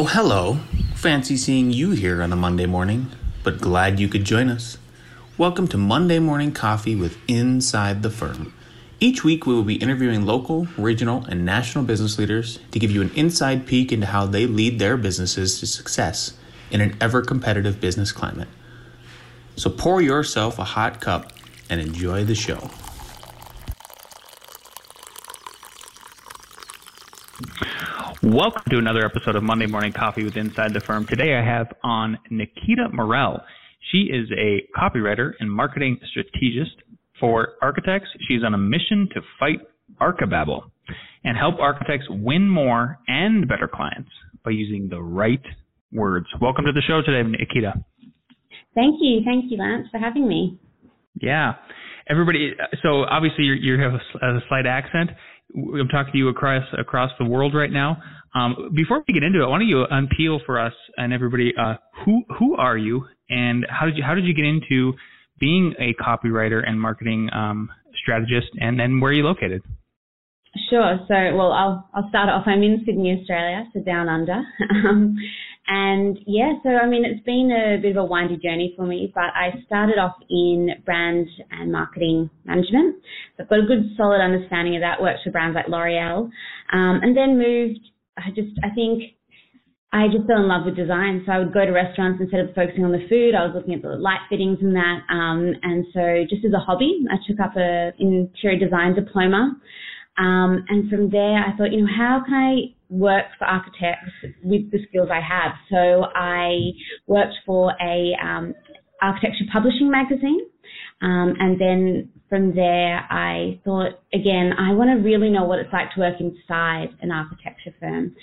Oh, hello. Fancy seeing you here on a Monday morning, but glad you could join us. Welcome to Monday Morning Coffee with Inside the Firm. Each week, we will be interviewing local, regional, and national business leaders to give you an inside peek into how they lead their businesses to success in an ever competitive business climate. So pour yourself a hot cup and enjoy the show. Welcome to another episode of Monday Morning Coffee with Inside the Firm. Today I have on Nikita Morell. She is a copywriter and marketing strategist for architects. She's on a mission to fight Archibabble and help architects win more and better clients by using the right words. Welcome to the show today, Nikita. Thank you. Thank you, Lance, for having me. Yeah. Everybody, so obviously you have a slight accent. I'm talking to you across across the world right now. Um, before we get into it, why don't you unpeel for us and everybody uh, who who are you and how did you how did you get into being a copywriter and marketing um, strategist and then where are you located? Sure. So, well, I'll I'll start off. I'm in Sydney, Australia, so down under. Um, and yeah, so I mean, it's been a bit of a windy journey for me, but I started off in brand and marketing management. So I've got a good solid understanding of that, worked for brands like L'Oreal, um, and then moved, I just, I think I just fell in love with design. So I would go to restaurants instead of focusing on the food, I was looking at the light fittings and that. Um, and so just as a hobby, I took up a interior design diploma. Um, and from there, I thought, you know, how can I work for architects with the skills I have? So I worked for a um, architecture publishing magazine. Um, and then from there, I thought, again, I want to really know what it's like to work inside an architecture firm.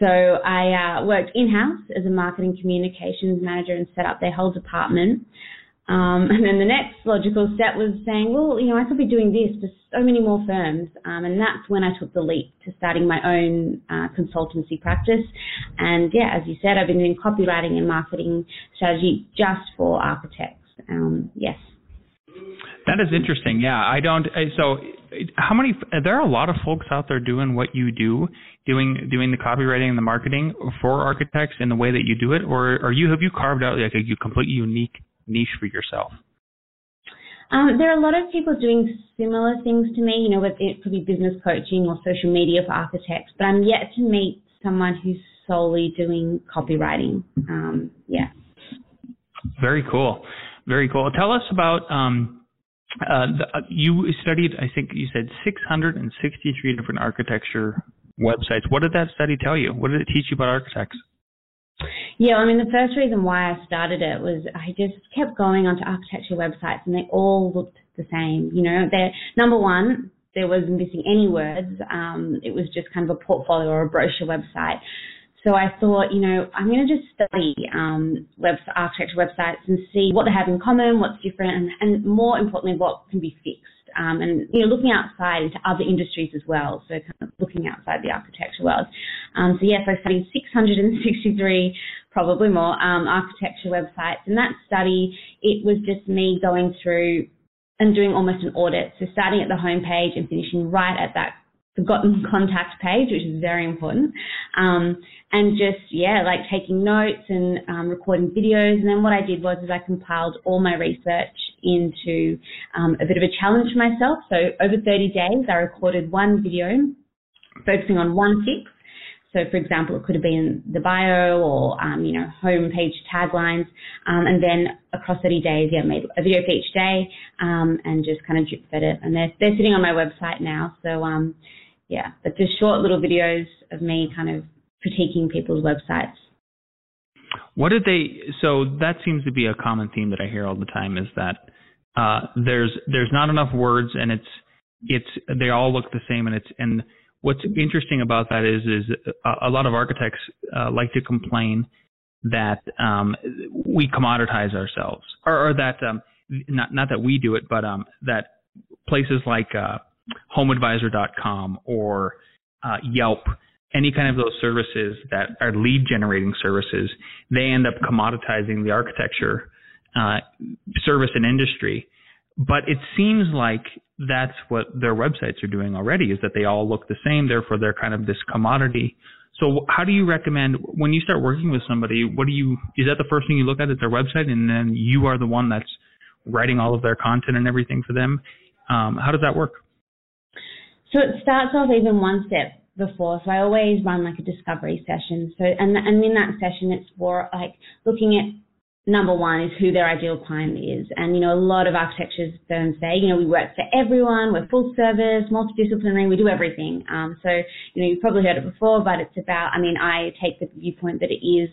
So I uh, worked in-house as a marketing communications manager and set up their whole department. Um, and then the next logical step was saying, well, you know, I could be doing this for so many more firms. Um, and that's when I took the leap to starting my own uh, consultancy practice. And yeah, as you said, I've been doing copywriting and marketing strategy just for architects. Um, yes. That is interesting. Yeah, I don't. So, how many? There are a lot of folks out there doing what you do, doing doing the copywriting and the marketing for architects in the way that you do it, or are you have you carved out like a completely unique niche for yourself? Um, there are a lot of people doing similar things to me. You know, it could be business coaching or social media for architects, but I'm yet to meet someone who's solely doing copywriting. Um, yeah. Very cool. Very cool. Tell us about. Um, uh, the, uh, you studied, I think you said 663 different architecture websites. What did that study tell you? What did it teach you about architects? Yeah, I mean, the first reason why I started it was I just kept going onto architecture websites and they all looked the same. You know, they're, number one, there was missing any words. Um, it was just kind of a portfolio or a brochure website. So I thought, you know, I'm going to just study um, web, architecture websites and see what they have in common, what's different, and, and more importantly, what can be fixed. Um, and you know, looking outside into other industries as well. So kind of looking outside the architecture world. Um, so yes, I studied 663, probably more, um, architecture websites. And that study, it was just me going through and doing almost an audit. So starting at the homepage and finishing right at that forgotten contact page, which is very important. Um, and just, yeah, like taking notes and um, recording videos. And then what I did was is I compiled all my research into um, a bit of a challenge for myself. So over 30 days, I recorded one video focusing on one fix. So, for example, it could have been the bio or, um, you know, homepage taglines. Um, and then across 30 days, yeah, made a video for each day um, and just kind of drip fed it. And they're, they're sitting on my website now. So, um, yeah, but just short little videos of me kind of critiquing people's websites. What did they? So that seems to be a common theme that I hear all the time is that uh, there's there's not enough words and it's it's they all look the same and it's and what's interesting about that is is a, a lot of architects uh, like to complain that um, we commoditize ourselves or, or that um, not not that we do it but um, that places like uh, HomeAdvisor.com or uh, Yelp any kind of those services that are lead generating services, they end up commoditizing the architecture uh, service and industry. But it seems like that's what their websites are doing already is that they all look the same. Therefore, they're kind of this commodity. So how do you recommend when you start working with somebody? What do you is that the first thing you look at is their website, and then you are the one that's writing all of their content and everything for them? Um, how does that work? So it starts off even one step before. So I always run like a discovery session. So and and in that session, it's for like looking at number one is who their ideal client is. And, you know, a lot of architecture firms say, you know, we work for everyone, we're full service, multidisciplinary, we do everything. Um, so, you know, you've probably heard it before, but it's about, I mean, I take the viewpoint that it is,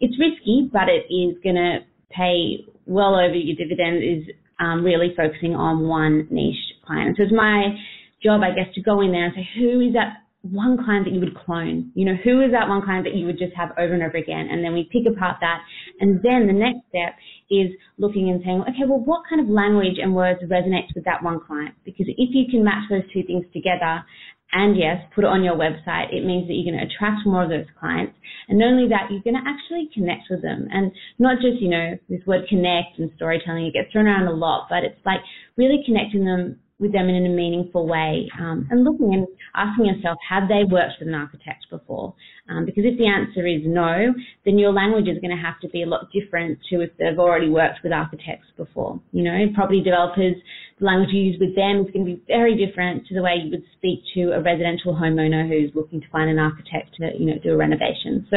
it's risky, but it is going to pay well over your dividend is um, really focusing on one niche client. So it's my job, I guess, to go in there and say, who is that one client that you would clone? You know, who is that one client that you would just have over and over again? And then we pick apart that. And then the next step is looking and saying, okay, well, what kind of language and words resonates with that one client? Because if you can match those two things together and yes, put it on your website, it means that you're going to attract more of those clients. And not only that, you're going to actually connect with them. And not just, you know, this word connect and storytelling, it gets thrown around a lot, but it's like really connecting them with them in a meaningful way um, and looking and asking yourself, have they worked with an architect before? Um, because if the answer is no, then your language is going to have to be a lot different to if they've already worked with architects before. You know, property developers, the language you use with them is going to be very different to the way you would speak to a residential homeowner who's looking to find an architect to, you know, do a renovation. So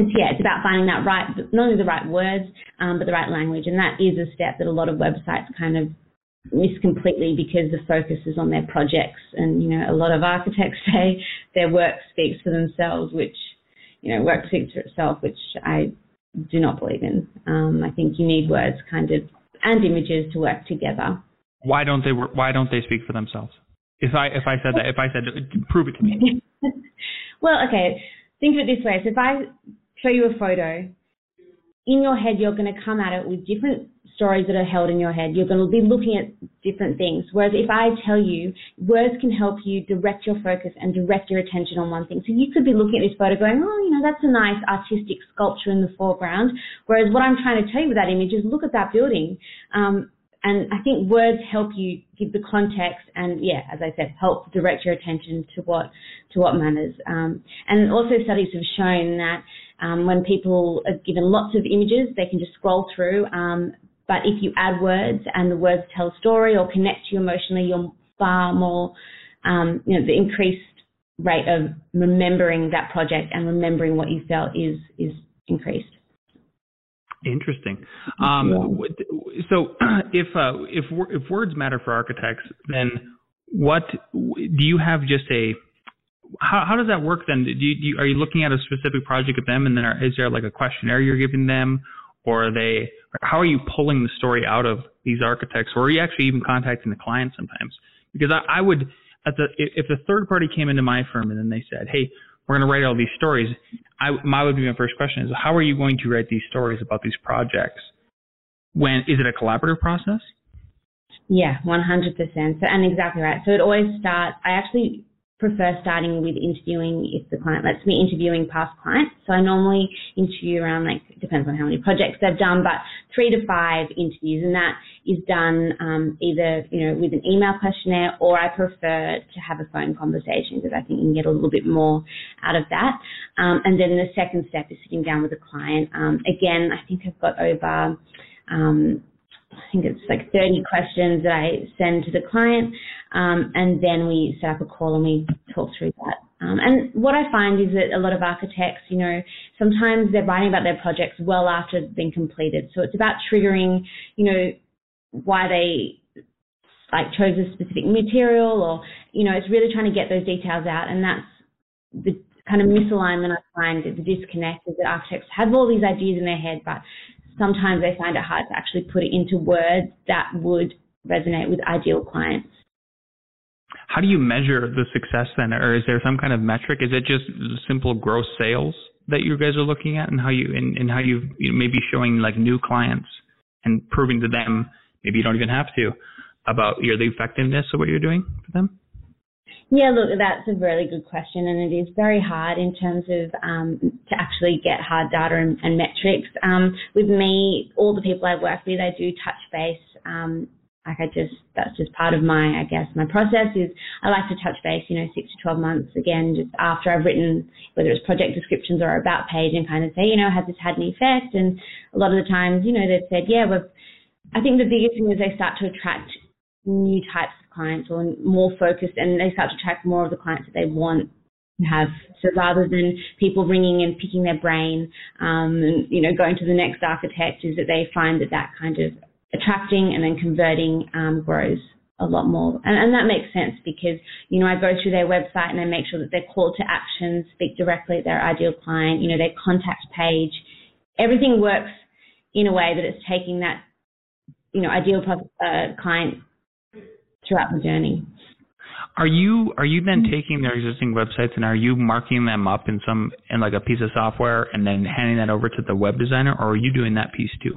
it's, yeah, it's about finding that right, not only the right words, um, but the right language. And that is a step that a lot of websites kind of miss completely because the focus is on their projects. And, you know, a lot of architects say their work speaks for themselves, which, you know, work speaks for itself, which I do not believe in. Um, I think you need words kind of and images to work together. Why don't they why don't they speak for themselves? If I if I said that if I said prove it to me. well, okay. Think of it this way. So if I show you a photo, in your head you're going to come at it with different stories that are held in your head. You're going to be looking at different things. Whereas if I tell you, words can help you direct your focus and direct your attention on one thing. So you could be looking at this photo going, oh, you know, that's a nice artistic sculpture in the foreground. Whereas what I'm trying to tell you with that image is look at that building. Um, and I think words help you give the context and yeah, as I said, help direct your attention to what to what matters. Um, and also studies have shown that um, when people are given lots of images, they can just scroll through. Um, but if you add words and the words tell a story or connect to you emotionally, you're far more, um, you know, the increased rate of remembering that project and remembering what you felt is is increased. Interesting. Um, yeah. So, if uh, if if words matter for architects, then what do you have? Just a how how does that work then? Do you, do you, are you looking at a specific project of them, and then are, is there like a questionnaire you're giving them, or are they how are you pulling the story out of these architects? Or are you actually even contacting the client sometimes? Because i, I would the if the third party came into my firm and then they said hey we're going to write all these stories i my would be my first question is how are you going to write these stories about these projects? When is it a collaborative process? Yeah 100% so and exactly right. So it always starts i actually prefer starting with interviewing if the client lets me interviewing past clients. So I normally interview around like depends on how many projects they've done, but three to five interviews, and that is done um, either you know with an email questionnaire or I prefer to have a phone conversation because I think you can get a little bit more out of that. Um, and then the second step is sitting down with the client. Um, again, I think I've got over um, I think it's like 30 questions that I send to the client, um, and then we set up a call and we talk through that. Um, and what I find is that a lot of architects, you know, sometimes they're writing about their projects well after it's been completed. So it's about triggering, you know, why they like chose a specific material or, you know, it's really trying to get those details out. And that's the kind of misalignment I find, the disconnect is that architects have all these ideas in their head, but sometimes they find it hard to actually put it into words that would resonate with ideal clients. How do you measure the success then, or is there some kind of metric? Is it just simple gross sales that you guys are looking at, and how you and, and how you, maybe showing like new clients and proving to them, maybe you don't even have to, about your the effectiveness of what you're doing for them? Yeah, look, that's a really good question, and it is very hard in terms of um, to actually get hard data and, and metrics. Um, with me, all the people I work with, I do touch base um, like I just that's just part of my I guess my process is I like to touch base, you know, six to twelve months again, just after I've written whether it's project descriptions or about page and kind of say, you know, has this had an effect? And a lot of the times, you know, they've said, yeah, we've I think the biggest thing is they start to attract new types clients or more focused and they start to attract more of the clients that they want to have. So rather than people ringing and picking their brain um, and, you know, going to the next architect is that they find that that kind of attracting and then converting um, grows a lot more. And, and, that makes sense because, you know, I go through their website and I make sure that their call to action speak directly to their ideal client, you know, their contact page. Everything works in a way that it's taking that, you know, ideal uh, client throughout the journey. Are you are you then taking their existing websites and are you marking them up in some in like a piece of software and then handing that over to the web designer or are you doing that piece too?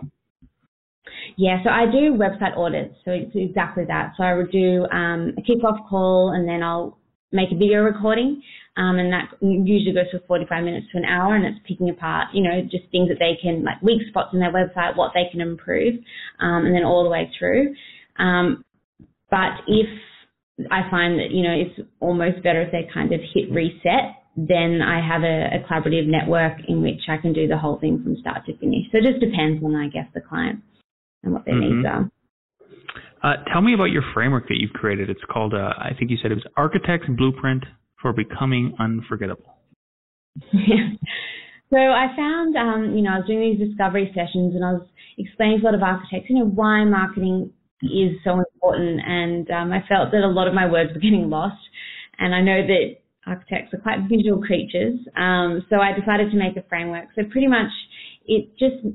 Yeah, so I do website audits, so it's exactly that. So I would do um, a kickoff call and then I'll make a video recording um, and that usually goes for 45 minutes to an hour and it's picking apart, you know, just things that they can, like weak spots in their website, what they can improve um, and then all the way through. Um, but if I find that, you know, it's almost better if they kind of hit reset then I have a, a, collaborative network in which I can do the whole thing from start to finish. So it just depends on, I guess, the client and what their mm-hmm. needs are. Uh, tell me about your framework that you've created. It's called, uh, I think you said it was Architect's Blueprint for Becoming Unforgettable. so I found, um, you know, I was doing these discovery sessions and I was explaining to a lot of architects, you know, why marketing is so important. And um, I felt that a lot of my words were getting lost. And I know that architects are quite visual creatures. Um, so I decided to make a framework. So pretty much it just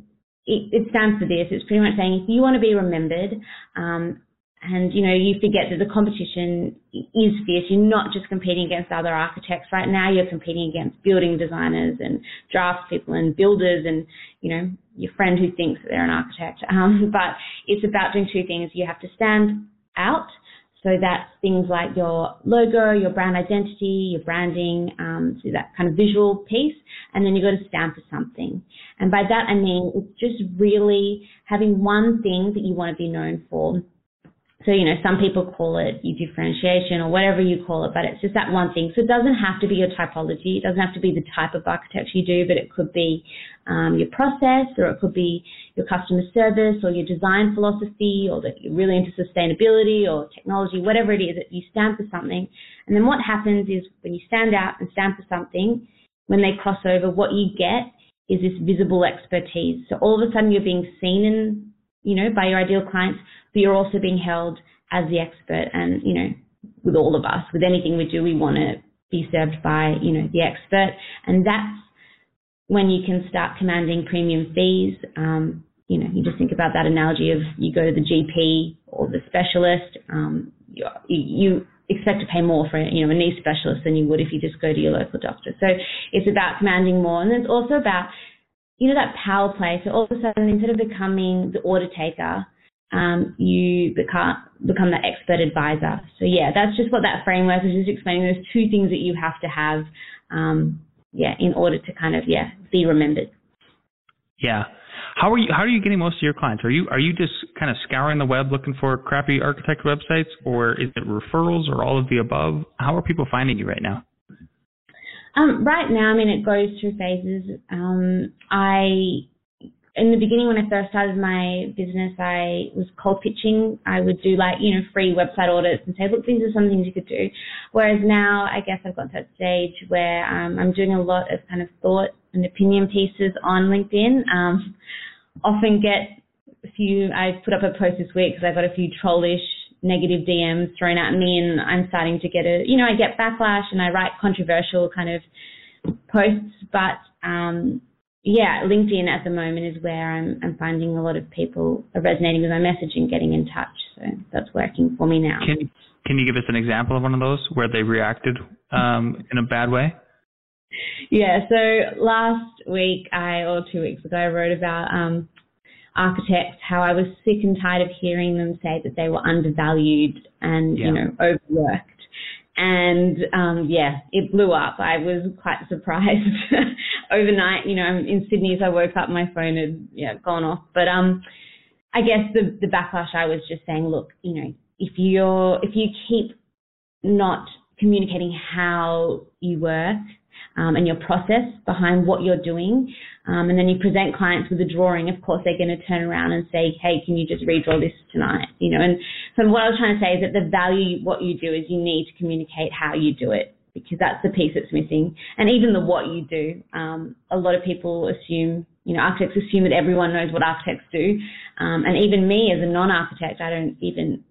it, it, stands for this. It's pretty much saying if you want to be remembered, um, and you know you forget that the competition is fierce. You're not just competing against other architects right now. You're competing against building designers and draftspeople and builders and you know your friend who thinks that they're an architect. Um, but it's about doing two things. You have to stand out so that's things like your logo, your brand identity, your branding, um, so that kind of visual piece, and then you've got to stand for something. And by that I mean it's just really having one thing that you want to be known for so, you know, some people call it your differentiation or whatever you call it, but it's just that one thing. So it doesn't have to be your typology. It doesn't have to be the type of architecture you do, but it could be um, your process or it could be your customer service or your design philosophy or that you're really into sustainability or technology, whatever it is that you stand for something. And then what happens is when you stand out and stand for something, when they cross over, what you get is this visible expertise. So all of a sudden you're being seen in, you know, by your ideal clients but you're also being held as the expert. And, you know, with all of us, with anything we do, we want to be served by, you know, the expert. And that's when you can start commanding premium fees. Um, you know, you just think about that analogy of you go to the GP or the specialist, um, you, you expect to pay more for you know a knee specialist than you would if you just go to your local doctor. So it's about commanding more, and it's also about you know that power play. So all of a sudden, instead of becoming the order taker, um, you become become the expert advisor. So yeah, that's just what that framework is just explaining. Those two things that you have to have, um, yeah, in order to kind of yeah be remembered. Yeah. How are you? How are you getting most of your clients? Are you are you just kind of scouring the web looking for crappy architect websites, or is it referrals, or all of the above? How are people finding you right now? Um, right now, I mean, it goes through phases. Um, I in the beginning when I first started my business, I was cold pitching. I would do like, you know, free website audits and say, look, these are some things you could do. Whereas now, I guess I've got to that stage where um, I'm doing a lot of kind of thought and opinion pieces on LinkedIn. Um, often get a few, I put up a post this week because I got a few trollish negative DMs thrown at me and I'm starting to get a, you know, I get backlash and I write controversial kind of posts, but um, yeah, LinkedIn at the moment is where I'm, I'm finding a lot of people are resonating with my message and getting in touch. So that's working for me now. Can Can you give us an example of one of those where they reacted um, in a bad way? Yeah. So last week, I or two weeks ago, I wrote about um, architects how I was sick and tired of hearing them say that they were undervalued and yeah. you know overworked and um, yeah, it blew up. I was quite surprised overnight. You know, in Sydney, as I woke up, my phone had yeah gone off. But um, I guess the the backlash I was just saying, look, you know, if you're if you keep not communicating how you work um, and your process behind what you're doing, um, and then you present clients with a drawing, of course they're going to turn around and say, hey, can you just redraw this tonight? You know, and so what I was trying to say is that the value what you do is you need to communicate how you do it because that's the piece that's missing. And even the what you do, um, a lot of people assume, you know, architects assume that everyone knows what architects do. Um, and even me as a non-architect, I don't even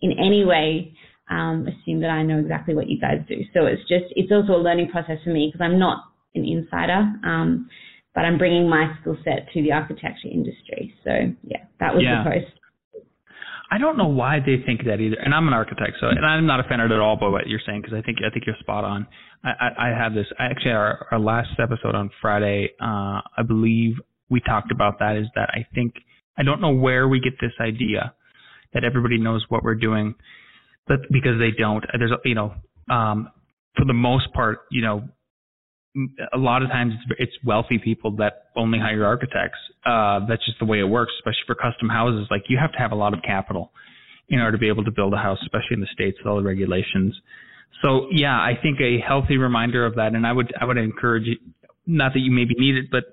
in any way um, assume that I know exactly what you guys do. So it's just, it's also a learning process for me because I'm not an insider. Um, but I'm bringing my skill set to the architecture industry. So yeah, that was yeah. the post. I don't know why they think that either. And I'm an architect, so and I'm not offended at all by what you're saying because I think I think you're spot on. I, I, I have this I actually our, our last episode on Friday. Uh, I believe we talked about that. Is that I think I don't know where we get this idea that everybody knows what we're doing, but because they don't. There's you know um, for the most part, you know, a lot of times it's, it's wealthy people that only hire architects. Uh, that's just the way it works, especially for custom houses. Like you have to have a lot of capital in order to be able to build a house, especially in the states with all the regulations. So yeah, I think a healthy reminder of that, and I would I would encourage you, not that you maybe need it, but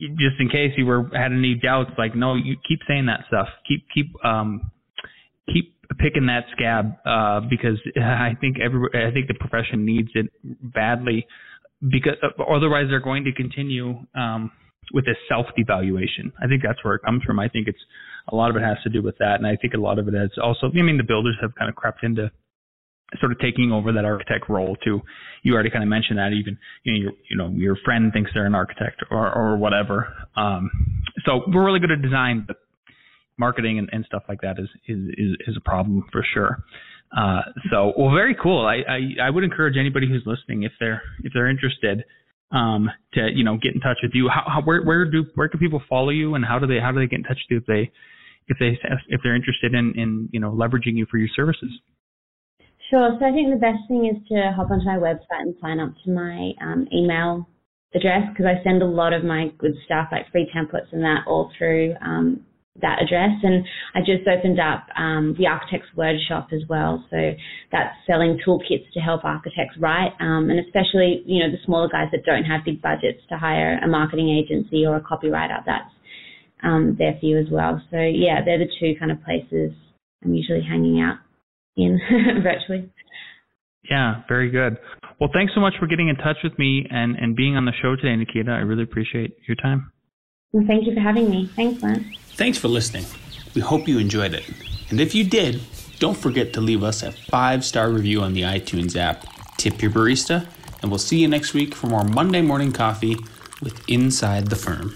just in case you were had any doubts, like no, you keep saying that stuff. Keep keep um keep picking that scab uh, because I think every I think the profession needs it badly because uh, otherwise they're going to continue um, with this self devaluation. I think that's where it comes from. I think it's a lot of it has to do with that, and I think a lot of it is also. I mean, the builders have kind of crept into sort of taking over that architect role too. You already kind of mentioned that even you know your you know your friend thinks they're an architect or or whatever. Um, so we're really good at design, but marketing and, and stuff like that is is is, a problem for sure. Uh, so, well, very cool. I, I, I would encourage anybody who's listening, if they're if they're interested, um, to you know get in touch with you. How, how where where do where can people follow you, and how do they how do they get in touch with you if they if they if they're interested in in you know leveraging you for your services? Sure. So I think the best thing is to hop onto my website and sign up to my um, email address because I send a lot of my good stuff, like free templates and that, all through um, that address. And I just opened up um, the Architects Workshop as well. So that's selling toolkits to help architects write, um, and especially you know the smaller guys that don't have big budgets to hire a marketing agency or a copywriter. That's um, there for you as well. So yeah, they're the two kind of places I'm usually hanging out in virtually. Yeah, very good. Well, thanks so much for getting in touch with me and, and being on the show today, Nikita. I really appreciate your time. Well, thank you for having me. Thanks, Lance. Thanks for listening. We hope you enjoyed it. And if you did, don't forget to leave us a five star review on the iTunes app. Tip your barista, and we'll see you next week for more Monday morning coffee with Inside the Firm.